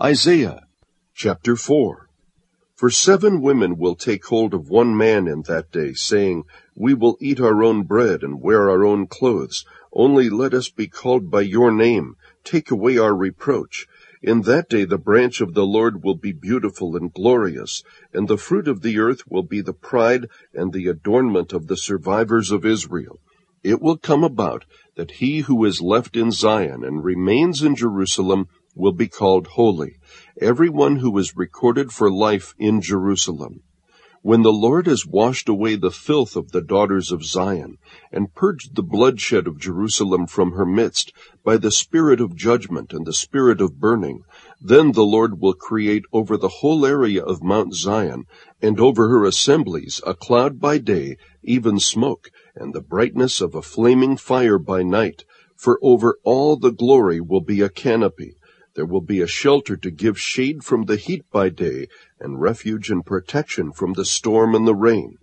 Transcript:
Isaiah chapter 4 For seven women will take hold of one man in that day, saying, We will eat our own bread and wear our own clothes. Only let us be called by your name. Take away our reproach. In that day the branch of the Lord will be beautiful and glorious, and the fruit of the earth will be the pride and the adornment of the survivors of Israel. It will come about that he who is left in Zion and remains in Jerusalem will be called holy, every one who is recorded for life in Jerusalem. When the Lord has washed away the filth of the daughters of Zion, and purged the bloodshed of Jerusalem from her midst, by the spirit of judgment and the spirit of burning, then the Lord will create over the whole area of Mount Zion, and over her assemblies, a cloud by day, even smoke, and the brightness of a flaming fire by night, for over all the glory will be a canopy. There will be a shelter to give shade from the heat by day, and refuge and protection from the storm and the rain.